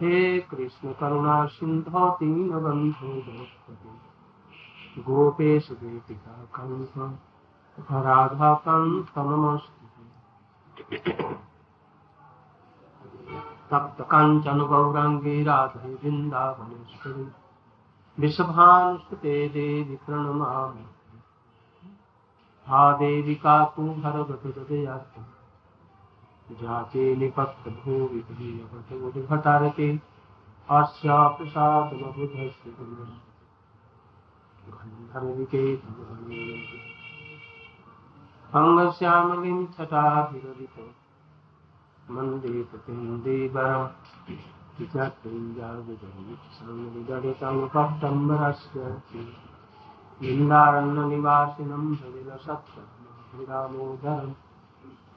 हे कृष्ण करुणा सिंधो दीनबन्धो जगत्पते गोपेश गोपिका कंस, राधा कंस नमस्ते तप्त कांचन गौरांगी राधे वृंदावनेश्वरी विषभानुसुते देवी प्रणमामि। हा देवी काकुभरगतदयातु जाते निपत्तभूविधीयवधोद्घटारते अस्या प्रसादमबुधस्य गन्धर्विकेतमणि अङ्गश्यामलिं छटाभिरवितो मन्दे पतिं देवरं। भक्तम्बरस्य लिङ्गारण्यनिवासिनं भविलसत्तमोदरम्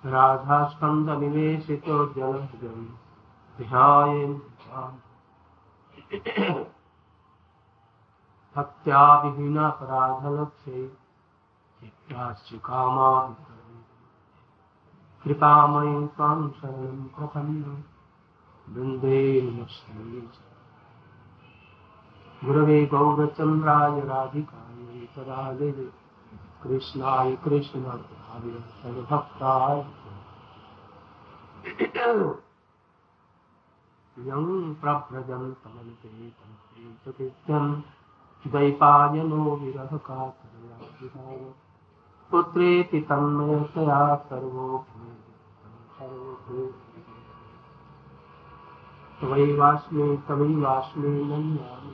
राधास्कन्दनिवेशितो जलभुजं ध्यायेन् भक्त्या विहीनापराधलक्ष्ये कृपामयि त्वां शरणं प्रपन्नं वृन्दे गुरवे गौरचन्द्राय राधिकायै तदालये कृष्णाय कृष्णभक्ताय सर्वभक्ताय। यं प्रव्रजन्तमन्ते तन्त्रीतकृत्यं द्वैपायनो विरहकातरया पुत्रेति तन्मयतया सर्वोऽपि तवैवास्मि तवैवास्मि नन्यामि।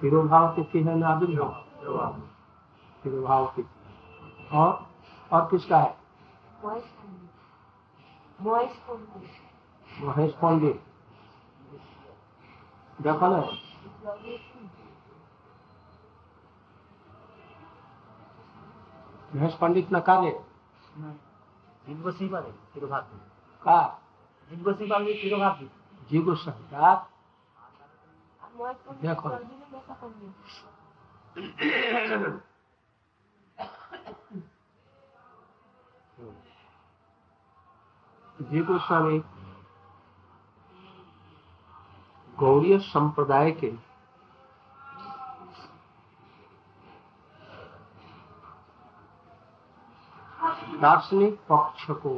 तिरुभाव किसकी है आविर्भाव तिरुभाव की और और किसका है? महेश पंडित देखो ना। महेश पंडित ना कार्य जिनको सिंह तिरुभाव का जिनको सिंह तिरुभाव जी जिनको देखो। जी गोस्वामी गौड़ीय संप्रदाय के दार्शनिक पक्ष को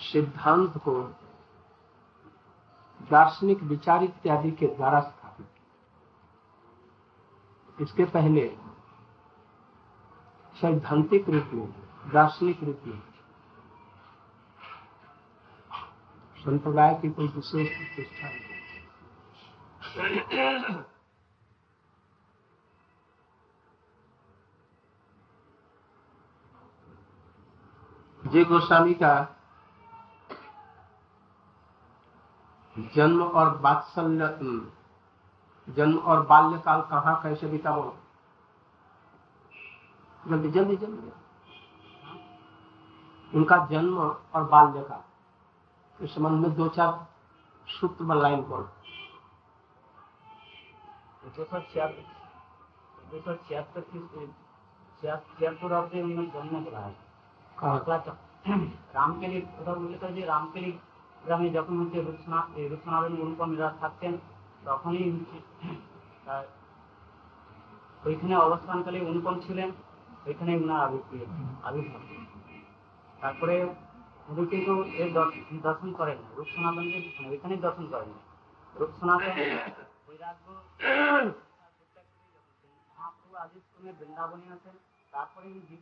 सिद्धांत को दार्शनिक विचार इत्यादि के द्वारा स्थापित। इसके पहले सैद्धांतिक रूप में, दार्शनिक रूप में। संप्रदाय की कोई विशेष प्रतिष्ठा जय गोस्वामी का जन्म और बात्सल्य हम्म, जन्म और बाल्यकाल कहा कैसे बीता बोलो? जल्दी जल्दी जल्दी। उनका जन्म और बाल्यकाल। इस संबंध में दो चार सूत्र में लाइन बोलो। दो सौ छियासठ दो सौ छिहत्तर छिहत्तर जन्म बोला है। राम के लिए राम के लिए গ্রামে যখন হচ্ছে এই রূপসনাথের অনুপমীরা থাকতেন, তখনই হচ্ছে ওইখানে অবস্থানকালে অনুপম ছিলেন, ওইখানে উনার আবির্ভাব আবির্ভাব তারপরে উনি কিন্তু এর দর্শন করেন রূপসনাথনকে ওইখানেই দর্শন করেন। মহাপ্রভু আদিত্যমে বৃন্দাবনে আছেন তারপরে জীব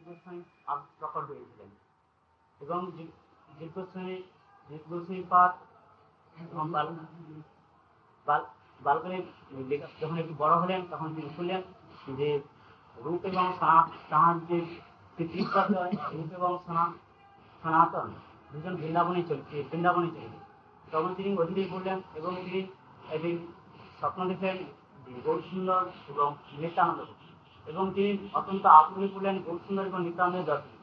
প্রকট হয়েছিলেন। এবং জীব বালকনে যখন একটু বড় হলেন তখন তিনি শুনলেন যে রূপ এবং যে রূপ এবং সনাতন দুজন বৃন্দাবনে চলছে বৃন্দাবনে তখন তিনি অধীরে করলেন এবং তিনি একদিন স্বপ্ন দেখলেন গৌর সুন্দর এবং নিত্যানন্দ এবং তিনি অত্যন্ত আগ্রহী করলেন গৌর সুন্দর এবং নিত্যানন্দের দর্শন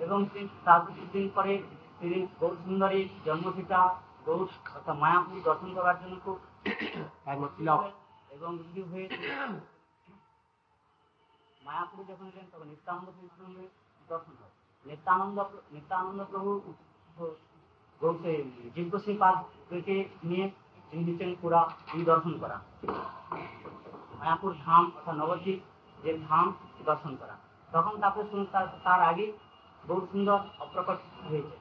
এবং তিনি তার কিছুদিন পরে তিনি গৌর সুন্দরী জন্মপিতা গৌর অর্থাৎ মায়াপুর দর্শন করার জন্য খুব এবং রুগী যখন এলেন, তখন নিত্যানন্দ প্রভুর দর্শন হয়। নিত্যানন্দ নিত্যানন্দ প্রভু গৌসে জিজ্ঞসী পাদকে নিয়ে তিনি নিচ্ছেন পুরা দর্শন করা। মায়াপুর ধাম অর্থাৎ নবদ্বীপ, যে ধাম, দর্শন করা। তখন তারপরে তার আগে বহু সুন্দর অপ্রকট হয়েছে।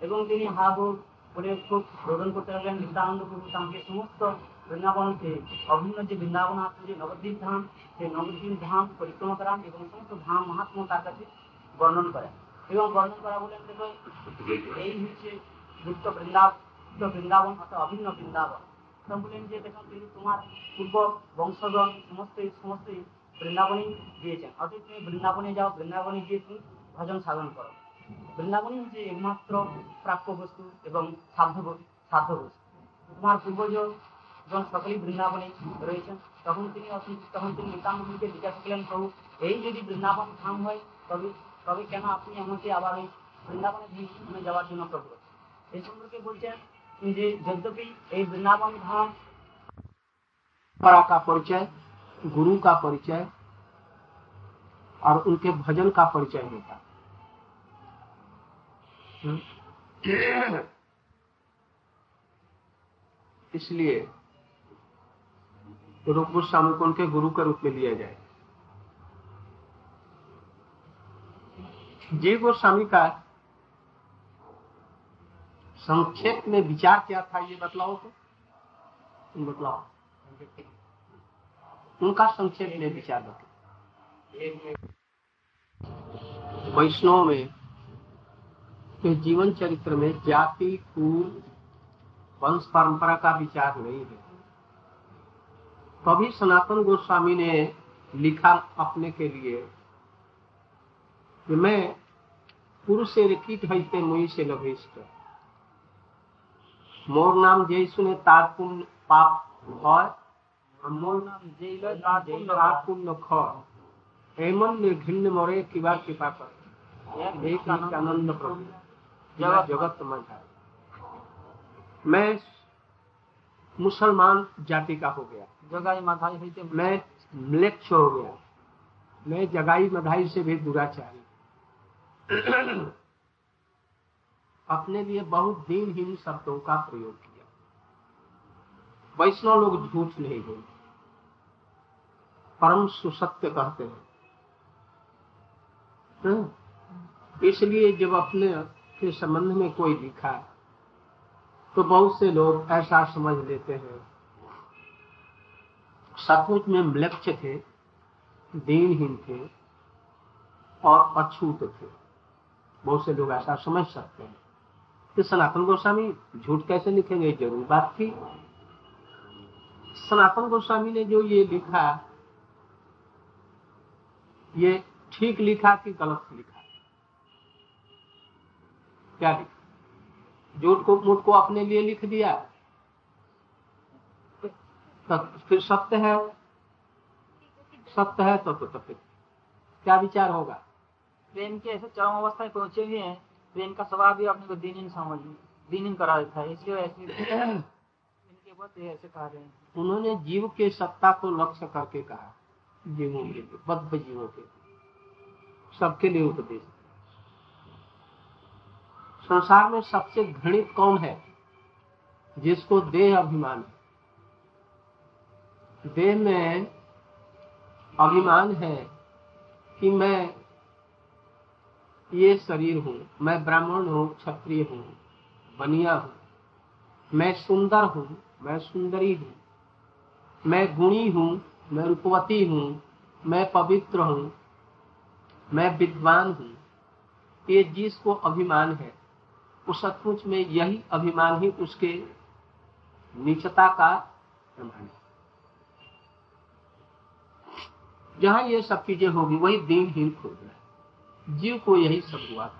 এবং তিনি হা বহু বলে খুব রোদন করতে লাগলেন। নিত্যানন্দ প্রভু তাঁকে সমস্ত বৃন্দাবনকে, অভিন্ন যে বৃন্দাবন আছে, যে নবদ্বীপ ধাম, সেই নবদ্বীপ ধাম পরিক্রমা করান এবং সমস্ত ধাম মহাত্ম তার কাছে বর্ণন করেন। এবং বর্ণন করা বলেন দেখো এই হচ্ছে যুক্ত বৃন্দাবন বৃন্দাবন অর্থাৎ অভিন্ন বৃন্দাবন। বলেন যে দেখুন, তিনি তোমার পূর্ব বংশগণ সমস্ত সমস্ত বৃন্দাবনই দিয়েছেন। অর্থাৎ তুমি বৃন্দাবনে যাও, বৃন্দাবনে গিয়ে তুমি ভজন সাধন করো। বৃন্দাবনই হচ্ছে একমাত্র প্রাপ্য বস্তু এবং সাধ্য সাধ্য বস্তু তোমার পূর্বজ যখন সকলেই বৃন্দাবনে রয়েছেন তখন তিনি তখন তিনি নিতানন্দকে জিজ্ঞাসা করলেন প্রভু এই যদি বৃন্দাবন ধাম হয় তবে তবে কেন আপনি আমাকে আবার ওই বৃন্দাবনে ধামে যাওয়ার জন্য প্রভু এই সম্পর্কে বলছেন যে यद्यपि এই वृंदावन धाम परा का परिचय गुरु का परिचय और उनके भजन का परिचय होता इसलिए रूप गोस्वामी को उनके गुरु के रूप में लिया जाए। जीव गोस्वामी का संक्षेप में विचार क्या था, ये बतलाओ तो। बतलाओ। उनका संक्षेप में विचार बतलाओ। वैष्णव में के जीवन चरित्र में जाति कुल वंश परंपरा का विचार नहीं है। तभी सनातन गोस्वामी ने लिखा अपने के लिए कि मैं पुरुष से रेखित हईते मुई से लभिष्ट मोर नाम जय सुने तार पुण्य पाप और हाँ, मोर नाम जय तार पुण्य खय एमन निर्घिन्न मरे किबा कृपा कर। एक आनंद प्रभु। जगत में मैं मुसलमान जाति का हो गया। जगाई मधाई से मैं म्लेच्छ हो गया। मैं जगाई मधाई से भी दुराचारी। अपने लिए बहुत दिनहीन शब्दों का प्रयोग किया। वैष्णव लोग झूठ नहीं बोलते। परम सुसत्य कहते हैं। तो इसलिए जब अपने के संबंध में कोई लिखा तो बहुत से लोग ऐसा समझ लेते हैं। सचमुच में म्लक्ष थे, दीनहीन थे और अछूत थे। बहुत से लोग ऐसा समझ सकते हैं। कि सनातन गोस्वामी झूठ कैसे लिखेंगे? ज़रूर बात थी। सनातन गोस्वामी ने जो ये लिखा, ये ठीक लिखा कि गलत लिखा? क्या लिखा झूठ को मूठ को अपने लिए लिख दिया। तो फिर सत्य है सत्य है तो, तो, तो फिर क्या विचार होगा? प्रेम के ऐसे चरम अवस्था में पहुँचे हुए हैं। तो इनका स्वभाव भी अपने को दीन समझ दीन करा देता है। इसलिए ऐसे इनके बहुत ऐसे कहा रहे हैं। उन्होंने जीव के सत्ता को लक्ष्य करके कहा जीवों के लिए बद्ध जीवों के सबके लिए उपदेश। संसार में सबसे घृणित कौन है? जिसको देह अभिमान है। देह में अभिमान है कि मैं ये शरीर हूँ, मैं ब्राह्मण हूँ, क्षत्रिय हूँ, बनिया हूँ। मैं सुंदर हूँ, मैं सुंदरी हूँ। मैं गुणी हूँ, मैं रूपवती हूँ, मैं पवित्र हूँ, मैं विद्वान हूँ। ये जिसको अभिमान है उस सचमुच में यही अभिमान ही उसके नीचता का प्रमाण है। जहाँ ये सब चीज़ें होगी, वही दीनहीन खोज रहा है जीव को यही सब हुआ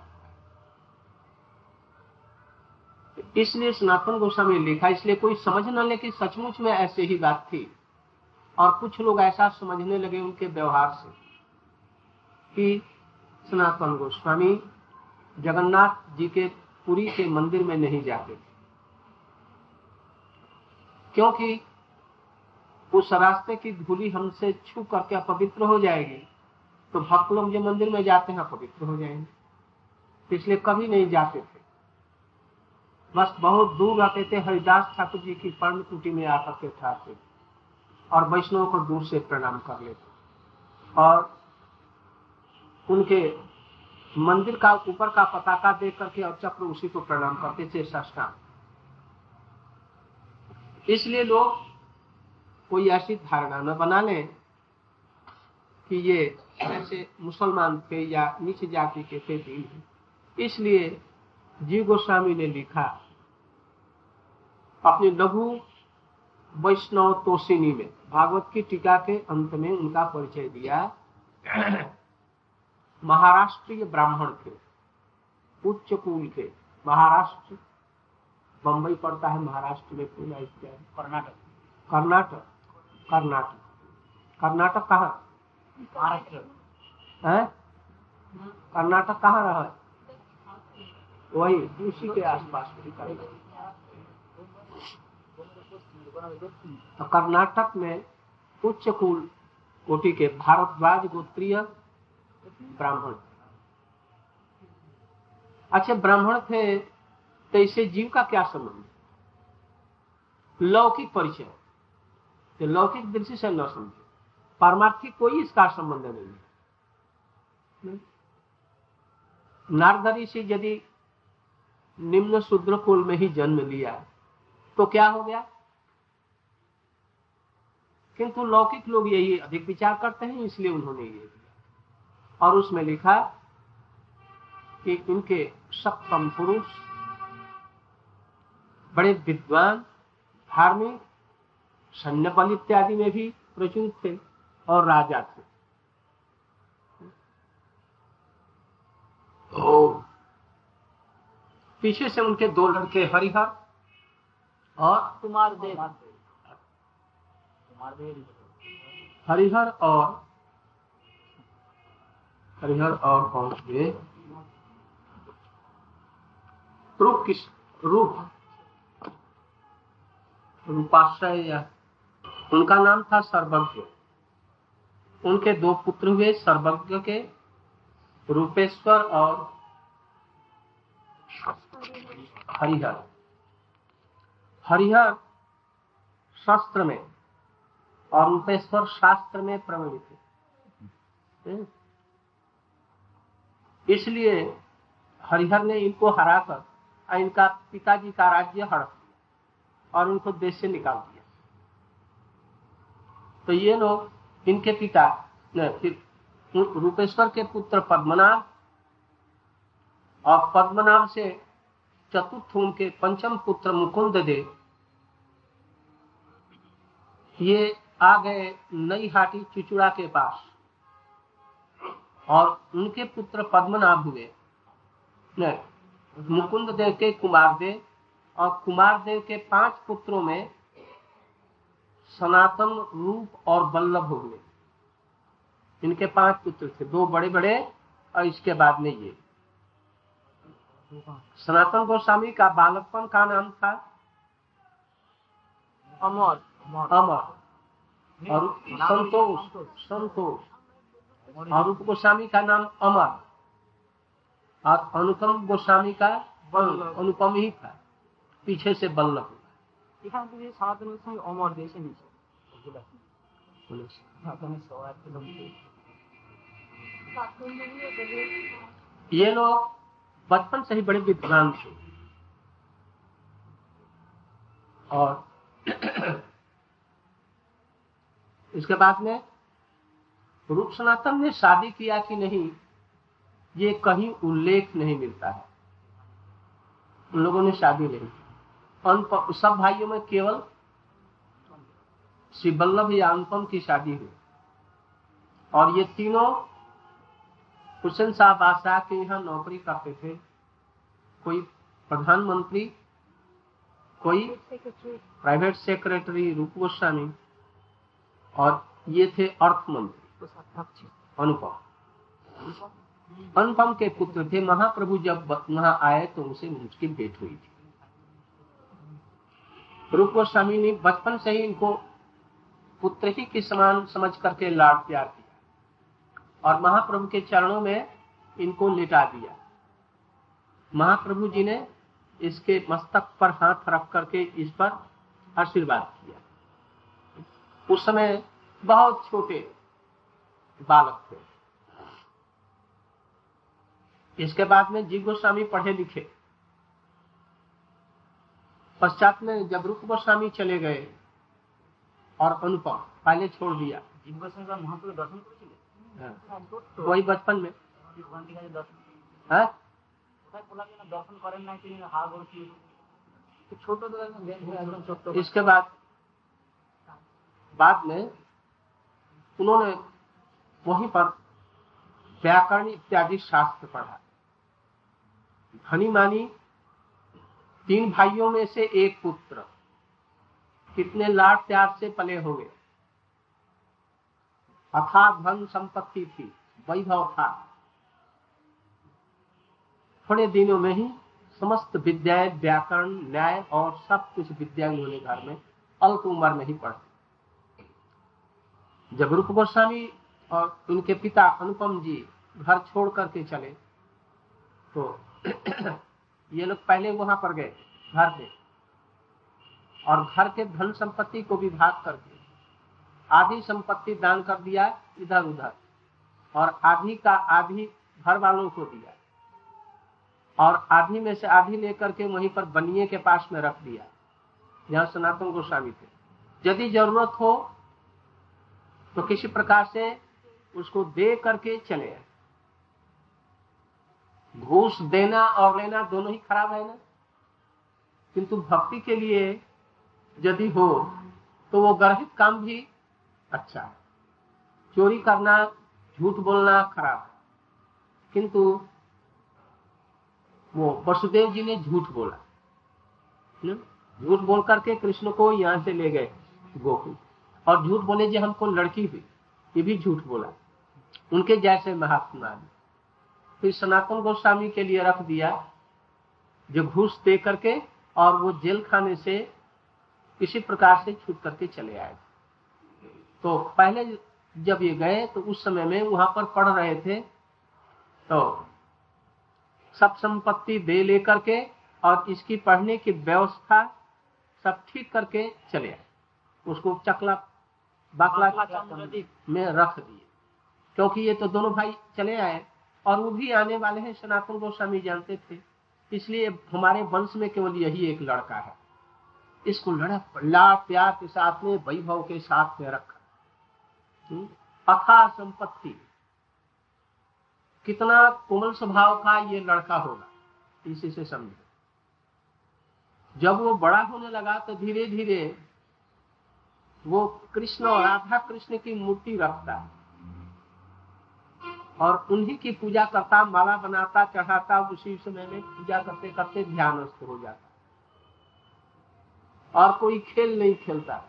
इसलिए सनातन गोस्वामी लिखा, इसलिए कोई समझ न ले कि सचमुच में ऐसे ही बात थी। और कुछ लोग ऐसा समझने लगे उनके व्यवहार से कि सनातन गोस्वामी जगन्नाथ जी के पुरी के मंदिर में नहीं जाते थे। क्योंकि उस रास्ते की धूली हमसे छू करके अपवित्र हो जाएगी तो भक्त लोग जो मंदिर में जाते हैं पवित्र हो जाएँगे। इसलिए कभी नहीं जाते थे। बस बहुत दूर रहते थे, हरिदास ठाकुर जी की पर्ण कुटी में आकर के ठहरते और वैष्णव को दूर से प्रणाम कर लेते और उनके मंदिर का ऊपर का पताका देख करके और चक्र उसी को प्रणाम करते थे, साष्टांग। इसलिए लोग कोई ऐसी धारणा न बना ले कि ये ऐसे मुसलमान थे या नीच जाति के थे दीन इसलिए जीव गोस्वामी ने लिखा अपने लघु वैष्णव तोषिनी में, भागवत की टीका के अंत में उनका परिचय दिया। महाराष्ट्रीय ब्राह्मण थे उच्च कुल के महाराष्ट्र बंबई पड़ता है महाराष्ट्र में पूरा इत्यादि कर्नाटक। कर्नाटक कर्नाटक। कर्नाटक कहाँ? महाराष्ट्र। है? कर्नाटक कहाँ रहा है? वही उसी के आसपास तो कर्नाटक में उच्च कुल कोटि के भारद्वाज गोत्रीय ब्राह्मण। अच्छा ब्राह्मण थे तो इसे जीव का क्या संबंध? लौकिक परिचय। तो लौकिक दृष्टि से न समझे। पारमार्थिक कोई इसका संबंध नहीं है। नारदरी से यदि निम्न शूद्र कुल में ही जन्म लिया तो क्या हो गया? किंतु लौकिक लोग यही अधिक विचार करते हैं, इसलिए उन्होंने ये और उसमें लिखा कि इनके सप्तम पुरुष बड़े विद्वान धार्मिक सैन्य बल इत्यादि में भी प्रचुर थे और राजा थे। तो पीछे से उनके दो लड़के हरिहर और कुमार देव कुमार देव हरिहर और हरिहर और कौन थे रूप किस रूप। रूपाश्रय या उनका नाम था सर्वज्ञ। उनके दो पुत्र हुए सर्वज्ञ के रूपेश्वर और हरिहर। हरिहर शास्त्र में और रूपेश्वर शास्त्र में प्रमाणित है इसलिए हरिहर ने इनको हराकर इनका पिताजी का राज्य हड़प दिया और उनको देश से निकाल दिया। तो ये लोग इनके पिता रूपेश्वर के पुत्र पद्मनाभ और पद्मनाभ से चतुर्थ उनके पंचम पुत्र मुकुंद दे ये आ गए नई हाटी चुचुड़ा के पास। और उनके पुत्र पद्मनाभ हुए। मुकुंद देव के कुमार देव और कुमार देव के पाँच पुत्रों में सनातन रूप और बल्लभ हुए। इनके पाँच पुत्र थे दो बड़े बड़े और इसके बाद में ये। सनातन गोस्वामी का बालकपन का नाम था? अमर। अमर। और संतोष संतोष। और रूप गोस्वामी का नाम अमर और अनुपम गोस्वामी का अनुपम ही था पीछे से बल्लभ এখান থেকে সনাতন গোস্বামী অমর দেশে নিচে ये लोग बचपन से ही बड़े विद्वान थे और इसके बाद में रूप सनातन ने शादी किया कि नहीं ये कहीं उल्लेख नहीं मिलता है। उन लोगों ने शादी नहीं की। सब भाइयों में केवल श्री वल्लभ या अनुपम की शादी हुई। और ये तीनों हुसैन साहब बादशाह के यहाँ नौकरी करते थे। कोई प्रधानमंत्री कोई प्राइवेट सेक्रेटरी रूप गोस्वामी और ये थे अर्थ मंत्री अनुपम। अनुपम के पुत्र थे, महाप्रभु जब वहाँ आए तो उनसे उनकी भेंट हुई थी। रूप गोस्वामी ने बचपन से ही इनको पुत्र ही के समान समझ करके लाड प्यार किया और महाप्रभु के चरणों में इनको लिटा दिया। महाप्रभु जी ने इसके मस्तक पर हाथ रख करके इस पर आशीर्वाद किया। उस समय बहुत छोटे बालक थे। इसके बाद में जीव गोस्वामी पढ़े लिखे। पश्चात में जब रूप गोस्वामी चले गए और अनुपम पहले छोड़ दिया। जीव गोस्वामी का महापुरुष दर्शन हाँ। वही बचपन में। हाँ? इसके बाद बाद में उन्होंने वहीं पर व्याकरण इत्यादि शास्त्र पढ़ा। धनी मानी, तीन भाइयों में से एक पुत्र। कितने लाड प्यार से पले होंगे। अथा धन संपत्ति थी, वैभव था। थोड़े दिनों में ही समस्त विद्याएँ, व्याकरण, न्याय और सब कुछ विद्या उन्होंने घर में अल्प उम्र में ही पढ़ जब रूप गोस्वामी और उनके पिता अनुपम जी घर छोड़ करके चले। तो ये लोग पहले वहाँ पर गए, घर पे। और घर के धन संपत्ति को विभाग करके आधी संपत्ति दान कर दिया इधर उधर और आधी का आधी घर वालों को दिया और आधी में से आधी लेकर के वहीं पर बनिए के पास में रख दिया। जहाँ सनातन गोस्वामी थे। यदि ज़रूरत हो तो किसी प्रकार से उसको दे करके चले घूस देना और लेना दोनों ही खराब है ना? किंतु भक्ति के लिए यदि हो तो वो गर्भित काम भी अच्छा है। चोरी करना, झूठ बोलना खराब है। किंतु वो वसुदेव जी ने झूठ बोला? झूठ बोल करके कृष्ण को यहाँ से ले गए गोकुल। और झूठ बोले जी हमको लड़की हुई। ये भी झूठ बोला उनके जैसे महात्मा फिर सनातन गोस्वामी के लिए रख दिया जो घूस दे करके और वो जेल खाने से किसी प्रकार से छूट करके चले आए। तो पहले जब ये गए तो उस समय में वहाँ पर पढ़ रहे थे। तो सब संपत्ति दे लेकर के और इसकी पढ़ने की व्यवस्था सब ठीक करके चले आए। उसको चकला बाकला में रख दिए। क्योंकि ये तो दोनों भाई चले आए और वो भी आने वाले हैं, सनातन गोस्वामी जानते थे। इसलिए हमारे वंश में केवल यही एक लड़का है। इसको लड़क लाड़ प्यार के साथ में, वैभव के साथ में रखा। हम्म? अथा संपत्ति। कितना कोमल स्वभाव का ये लड़का होगा, इसी से समझो। जब वो बड़ा होने लगा तो धीरे धीरे वो कृष्ण और राधा कृष्ण की मूर्ति रखता है। और उन्हीं की पूजा करता, माला बनाता, चढ़ाता, उसी समय में पूजा करते करते ध्यानस्थ हो जाता। और कोई खेल नहीं खेलता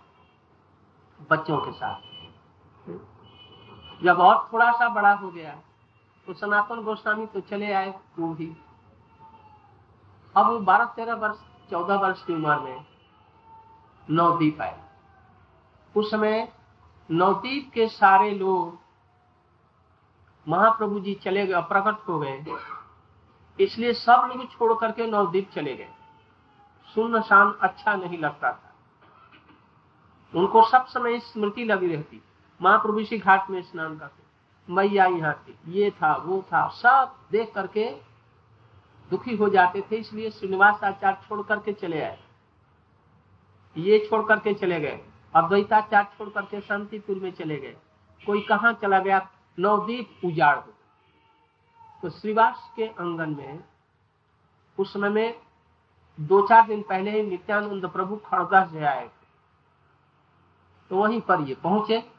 बच्चों के साथ। जब और थोड़ा सा बड़ा हो गया तो सनातन गोस्वामी तो चले आए वो भी अब वो बारह तेरह वर्ष, चौदह वर्ष की उम्र में नवदीप आए उस समय नवदीप के सारे लोग महाप्रभु जी चले गए प्रकट हो गए। इसलिए सब लोग छोड़ करके नवदीप चले गए। सुन्न शान अच्छा नहीं लगता था। उनको सब समय स्मृति लगी रहती। महाप्रभु इसी घाट में स्नान करते। मैया यहाँ थी, ये था, वो था। सब देख करके दुखी हो जाते थे, इसलिए श्रीनिवास आचार्य छोड़ करके चले आए। ये छोड़ करके चले गए। अद्वैताचार्य छोड़ करके शांतिपुर में चले गए। कोई कहाँ चला गया? नवदीप उजाड़ हो तो श्रीवास के आँगन में उस समय में दो चार दिन पहले ही नित्यानंद प्रभु खड़गा से आए थे। तो वहीं पर ये पहुँचे।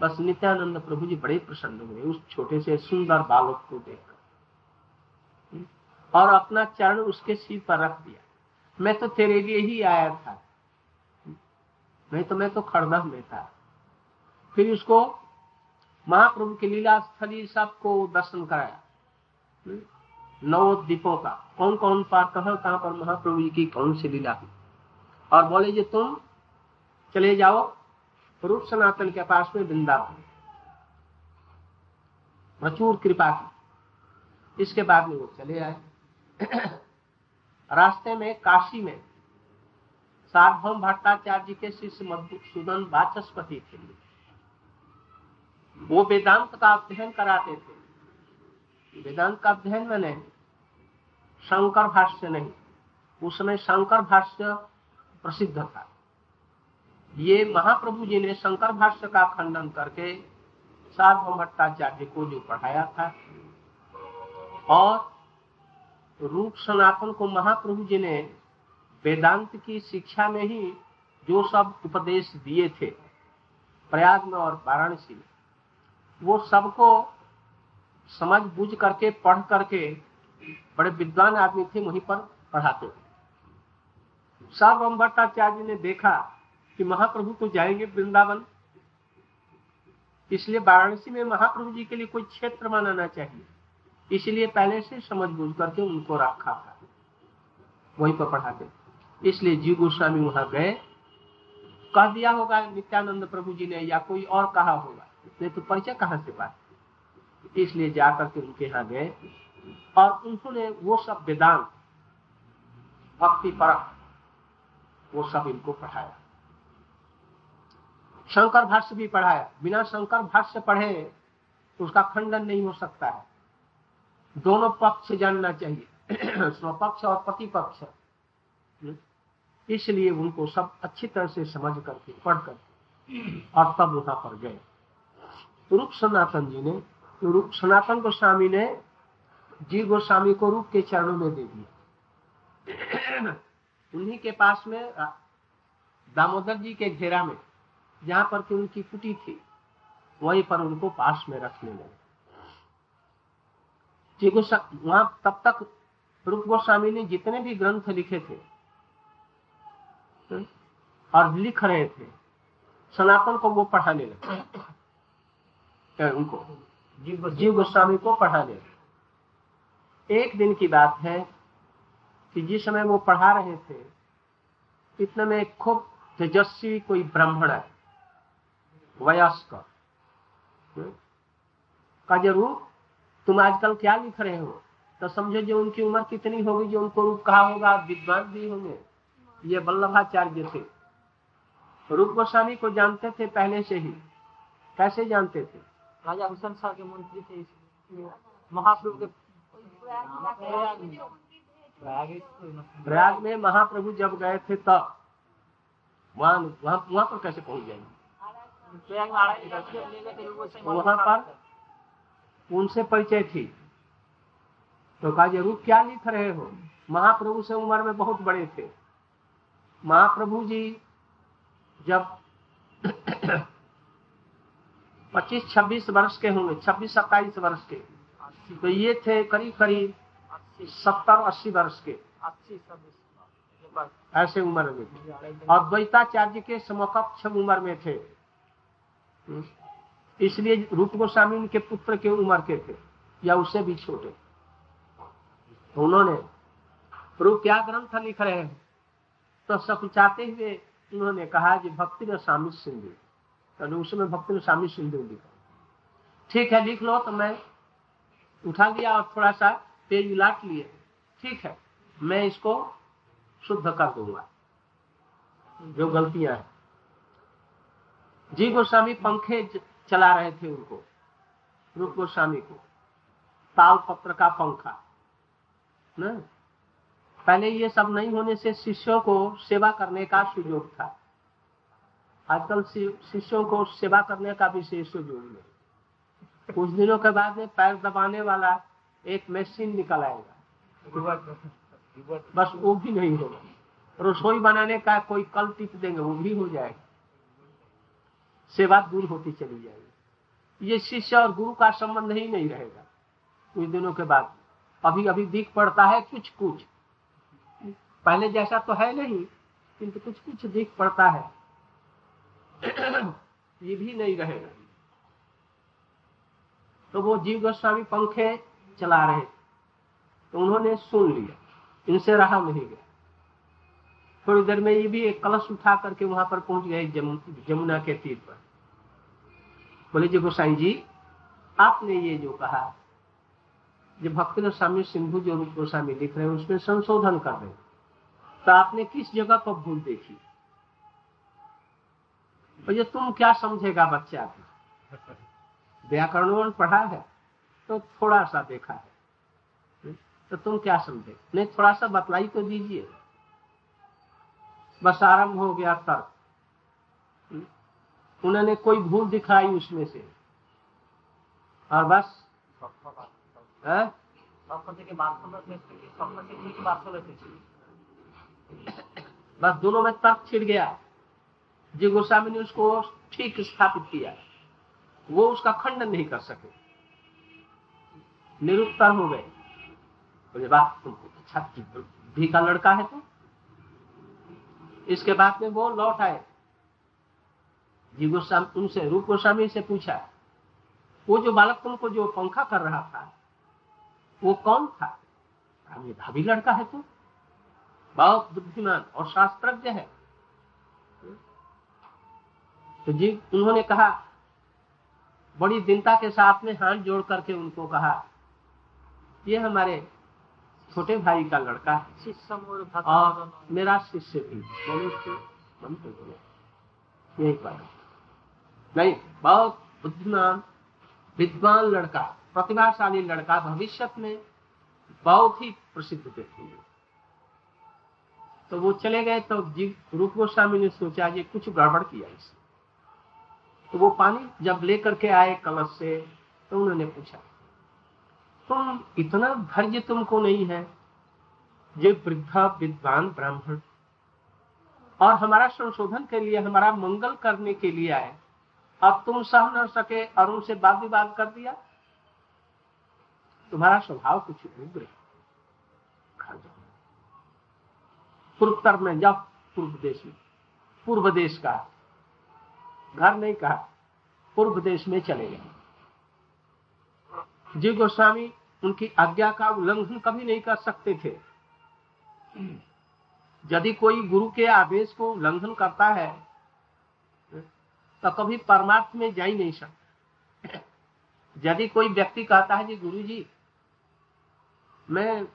बस नित्यानंद प्रभु जी बड़े प्रसन्न हुए उस छोटे से सुंदर बालक को देखकर। और अपना चरण उसके सिर पर रख दिया। मैं तो तेरे लिए ही आया था। नहीं तो मैं तो खड़गा में था। फिर उसको महाप्रभु की लीला स्थली सबको दर्शन कराया। नौ द्वीपों का। कौन कौन पार कहा, कहाँ पर महाप्रभु जी की कौन सी लीला हुई? और बोले जी, तुम चले जाओ, रूप सनातन के पास में वृंदावन। प्रचुर कृपा की। इसके बाद में वो चले आए। रास्ते में, काशी में सार्वभौम भट्टाचार्य जी के शिष्य मधुसूदन वाचस्पति थे। वो वेदांत का अध्ययन कराते थे। वेदांत का अध्ययन में नहीं शंकर भाष्य नहीं उस समय शंकर भाष्य प्रसिद्ध था। ये महाप्रभु जी ने शंकर भाष्य का खंडन करके सार्वभौम भट्टाचार्य को जो पढ़ाया था और रूप सनातन को महाप्रभु जी ने वेदांत की शिक्षा में ही जो सब उपदेश दिए थे, प्रयाग में और वाराणसी में। वो सबको समझ बुझ करके, पढ़ करके बड़े विद्वान आदमी थे, वहीं पर पढ़ाते थे। सार्वभौम भट्टाचार्य ने देखा कि महाप्रभु तो जाएँगे वृंदावन। इसलिए वाराणसी में महाप्रभु जी के लिए कोई क्षेत्र बनाना चाहिए। इसलिए पहले से समझ बुझ करके उनको रखा था। वहीं पर पढ़ाते इसलिए जी गोस्वामी वहाँ गए। कह दिया होगा, नित्यानंद प्रभु जी ने, या कोई और कहा होगा। नहीं तो परिचय कहाँ से बात इसलिए जाकर के उनके यहाँ गए और उन्होंने वो सब वेदांत, भक्ति परक वो सब इनको पढ़ाया। शंकर भाष्य भी पढ़ाया। बिना शंकर भाष्य पढ़े तो उसका खंडन नहीं हो सकता है। दोनों पक्ष जानना चाहिए। स्वपक्ष और प्रतिपक्ष। इसलिए उनको सब अच्छी तरह से समझ करके, पढ़ करके और तब वहाँ पर गए। रूप सनातन जी ने रूप सनातन गोस्वामी ने जी गोस्वामी को रूप के चरणों में दे दिया उन्हीं के पास में दामोदर जी के घेरा में, जहाँ पर की उनकी कुटी थी, वहीं पर उनको पास में रखने लगे जी वहाँ तब तक रूप गोस्वामी ने जितने भी ग्रंथ लिखे थे, और लिख रहे थे, सनातन को वो पढ़ाने लगे। उनको। जीव गोस्वामी को पढ़ाने एक दिन की बात है कि जिस समय वो पढ़ा रहे थे इतने में खूब तेजस्वी कोई ब्राह्मण है वयस्क। का ज़रूर तुम आजकल क्या लिख रहे हो? तो समझो जो उनकी उम्र कितनी होगी जो उनको रूप कहा होगा विद्वान भी होंगे। ये वल्लभाचार्य थे। रूप गोस्वामी को जानते थे पहले से ही। कैसे जानते थे? राजा हुसैन शाह के मंत्री थे महाप्रभु के प्रयाग में महाप्रभु जब गए थे तब वहाँ वहाँ वहाँ पर कैसे पहुँच जाएँगे वहाँ पर उनसे परिचय थी। तो कहा ज़रूर क्या लिख रहे हो? महाप्रभु से उम्र में बहुत बड़े थे। महाप्रभु जी जब 25-26 वर्ष के होंगे 26-27 वर्ष के। तो ये थे करीब करीब सत्तर, अस्सी वर्ष के। ऐसे उम्र में। और द्वैताचार्य के समकक्ष उम्र में थे। इसलिए रूप गोस्वामी उनके पुत्र के उम्र के थे, या उससे भी छोटे। तो उन्होंने रूप क्या ग्रंथ लिख रहे हैं। तो सब चाहते हुए उन्होंने कहा कि भक्ति में स्वामी सिंधु। तो उसमें भक्ति में स्वामी सिंधु लिखा ठीक है, लिख लो तो मैं उठा लिया और थोड़ा सा पेज उलाट लिए। ठीक है, मैं इसको शुद्ध कर दूँगा। जो गलतियाँ हैं। जी गोस्वामी, पंखे चला रहे थे उनको। रूप गोस्वामी को। ताल पत्र का पंखा। न? पहले ये सब नहीं होने से शिष्यों को सेवा करने का सुयोग था। आजकल शिष्यों को सेवा करने का भी विशेष सुयोग नहीं कुछ दिनों के बाद में पैर दबाने वाला एक मशीन निकल आएगा। बस वो भी नहीं होगा। रसोई बनाने का कोई कल टिप देंगे, वो भी हो जाएगा। सेवा दूर होती चली जाएगी। ये शिष्य और गुरु का संबंध ही नहीं रहेगा। कुछ दिनों के बाद। अभी अभी दिख पड़ता है कुछ कुछ पहले जैसा तो है नहीं, किंतु कुछ कुछ दिख पड़ता है। ये भी नहीं रहेगा। तो वो जीव गोस्वामी पंखे चला रहे तो उन्होंने सुन लिया। इनसे रहा नहीं गया। थोड़ी देर में ये भी एक कलश उठा करके वहाँ पर पहुँच गए जमुना के तीर पर। बोले, जी गोसाई जी, आपने ये जो कहा जो भक्ति गोस्वामी, सिंधु जो रूप गोस्वामी लिख रहे हैं, उसमें संशोधन कर रहे तो आपने किस जगह पर भूल देखी? तो ये तुम क्या समझेगा बच्चा? व्याकरण पढ़ा है तो थोड़ा सा देखा है। तो तुम क्या समझे? नहीं, थोड़ा सा बतलाई तो दीजिए। बस आरंभ हो गया तर्क। उन्होंने कोई भूल दिखाई उसमें से। और बस बस दोनों में तर्क छिड़ गया। जी गोस्वामी ने उसको ठीक स्थापित किया। वो उसका खंडन नहीं कर सके। निरुत्तर हो गए। बोले बात तुमको अच्छा भी का लड़का है तो। इसके बाद में वो लौट आए। जी गोस्वामी, उनसे रूप गोस्वामी से पूछा, वो जो बालक तुमको जो पंखा कर रहा था, वो कौन था? ये भाभी लड़का है तो। बहुत बुद्धिमान और शास्त्रज्ञ है। तो जी उन्होंने कहा बड़ी दिनता के साथ में हाथ जोड़ करके उनको कहा ये हमारे छोटे भाई का लड़का है। और मेरा शिष्य भी यही कहा नहीं बहुत बुद्धिमान विद्वान लड़का प्रतिभाशाली लड़का भविष्य में बहुत ही प्रसिद्ध व्यक्ति तो वो चले गए तो जी रूप गोस्वामी ने सोचा ये कुछ गड़बड़ किया इसने तो वो पानी जब लेकर के आए कलश से तो उन्होंने पूछा, तुम इतना धैर्य तुमको नहीं है ये वृद्धा विद्वान ब्राह्मण? और हमारा संशोधन के लिए, हमारा मंगल करने के लिए आए। अब तुम सह न सके, और उनसे वाद विवाद कर दिया। तुम्हारा स्वभाव कुछ उग्र में, जाओ पूर्व देश में पूर्व देश का घर नहीं कहा, पूर्व देश में चले गए। जी गोस्वामी, उनकी आज्ञा का उल्लंघन कभी नहीं कर सकते थे। यदि कोई गुरु के आदेश को उल्लंघन करता है तो कभी परमार्थ में जा ही नहीं सकता। यदि कोई व्यक्ति कहता है, जी गुरु जी मैं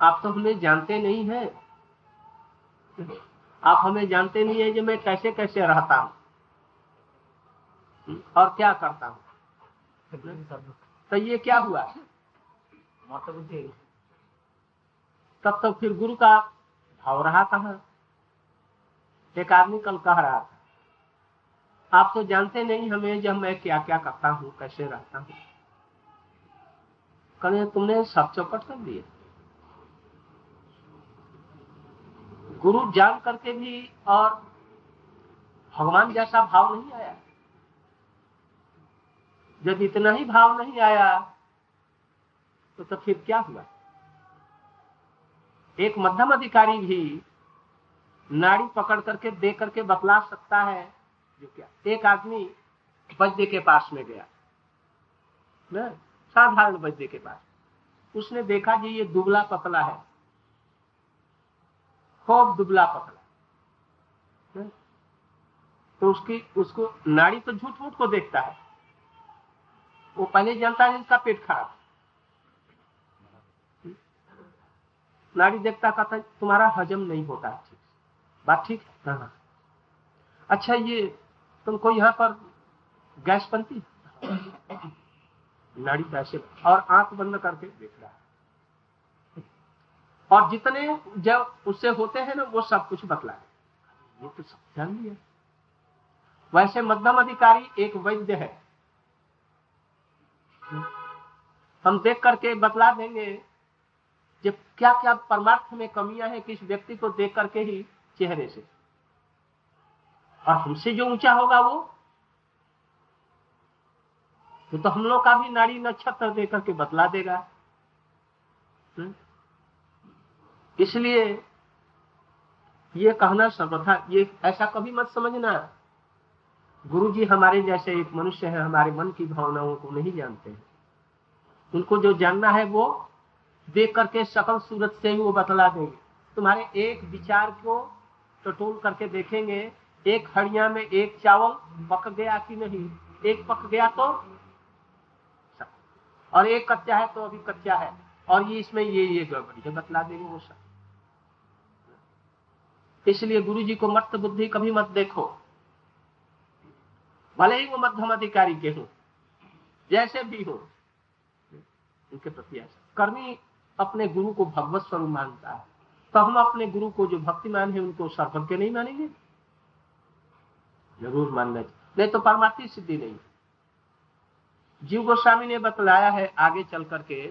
आप तो हमें जानते नहीं है। आप हमें जानते नहीं है कि मैं कैसे कैसे रहता हूँ? और क्या करता हूँ? तो ये क्या हुआ? तब तो फिर गुरु का भाव रहा कहा? एक आदमी कल कह रहा था आप तो जानते नहीं हमें जब मैं क्या क्या करता हूँ कैसे रहता हूँ? कल तुमने सब चौपट कर दिए। गुरु जान करके भी और भगवान जैसा भाव नहीं आया। जब इतना ही भाव नहीं आया तो, तो फिर क्या हुआ? एक मध्यम अधिकारी भी नाड़ी पकड़ करके दे करके बतला सकता है जो क्या? एक आदमी वैद्य के पास में गया। न? साधारण वैद्य के पास। उसने देखा जी ये दुबला पतला है। खूब दुबला पतला। तो उसकी उसको नाड़ी तो झूठ मूठ को देखता है। वो पहले जानता है इसका पेट खराब। नाड़ी देखता कहता तुम्हारा हजम नहीं होता ठीक बात ठीक है? हाँ, हाँ। अच्छा ये तुमको यहाँ पर गैस बनती नाड़ी पैसे और आँख बंद करके देख रहा है। और जितने जब उससे होते हैं ना वो सब कुछ बतला ये तो सब जान लिया। वैसे मध्यम अधिकारी एक वैद्य है। हम देख करके बतला देंगे जब क्या क्या परमार्थ में कमियाँ हैं किस व्यक्ति को देख करके ही चेहरे से। और हमसे जो ऊँचा होगा वो तो, तो हम लोग का भी नाड़ी नक्षत्र दे करके बतला देगा। हम्म? इसलिए ये कहना सर्वथा ये ऐसा कभी मत समझना। गुरु जी हमारे जैसे एक मनुष्य है, हमारे मन की भावनाओं को नहीं जानते। हैं उनको जो जानना है वो देख करके सकल सूरत से ही वो बतला देंगे। तुम्हारे एक विचार को टटोल करके देखेंगे, एक हड़िया में एक चावल पक गया कि नहीं? एक पक गया तो और एक कच्चा है तो अभी कच्चा है। और ये इसमें ये ये गड़बड़ी है, बतला देंगे वो सब। इसलिए गुरु जी को मत बुद्धि कभी मत देखो। भले ही वो मध्यम अधिकारी के हो, जैसे भी हो, उनके प्रति ऐसा कर्मी अपने गुरु को भगवत स्वरूप मानता है तो हम अपने गुरु को जो भक्तिमान है, उनको सर्वज्ञ नहीं मानेंगे? ज़रूर मानना नहीं तो परमार्थी सिद्धि नहीं जीव गोस्वामी ने बतलाया है, आगे चल करके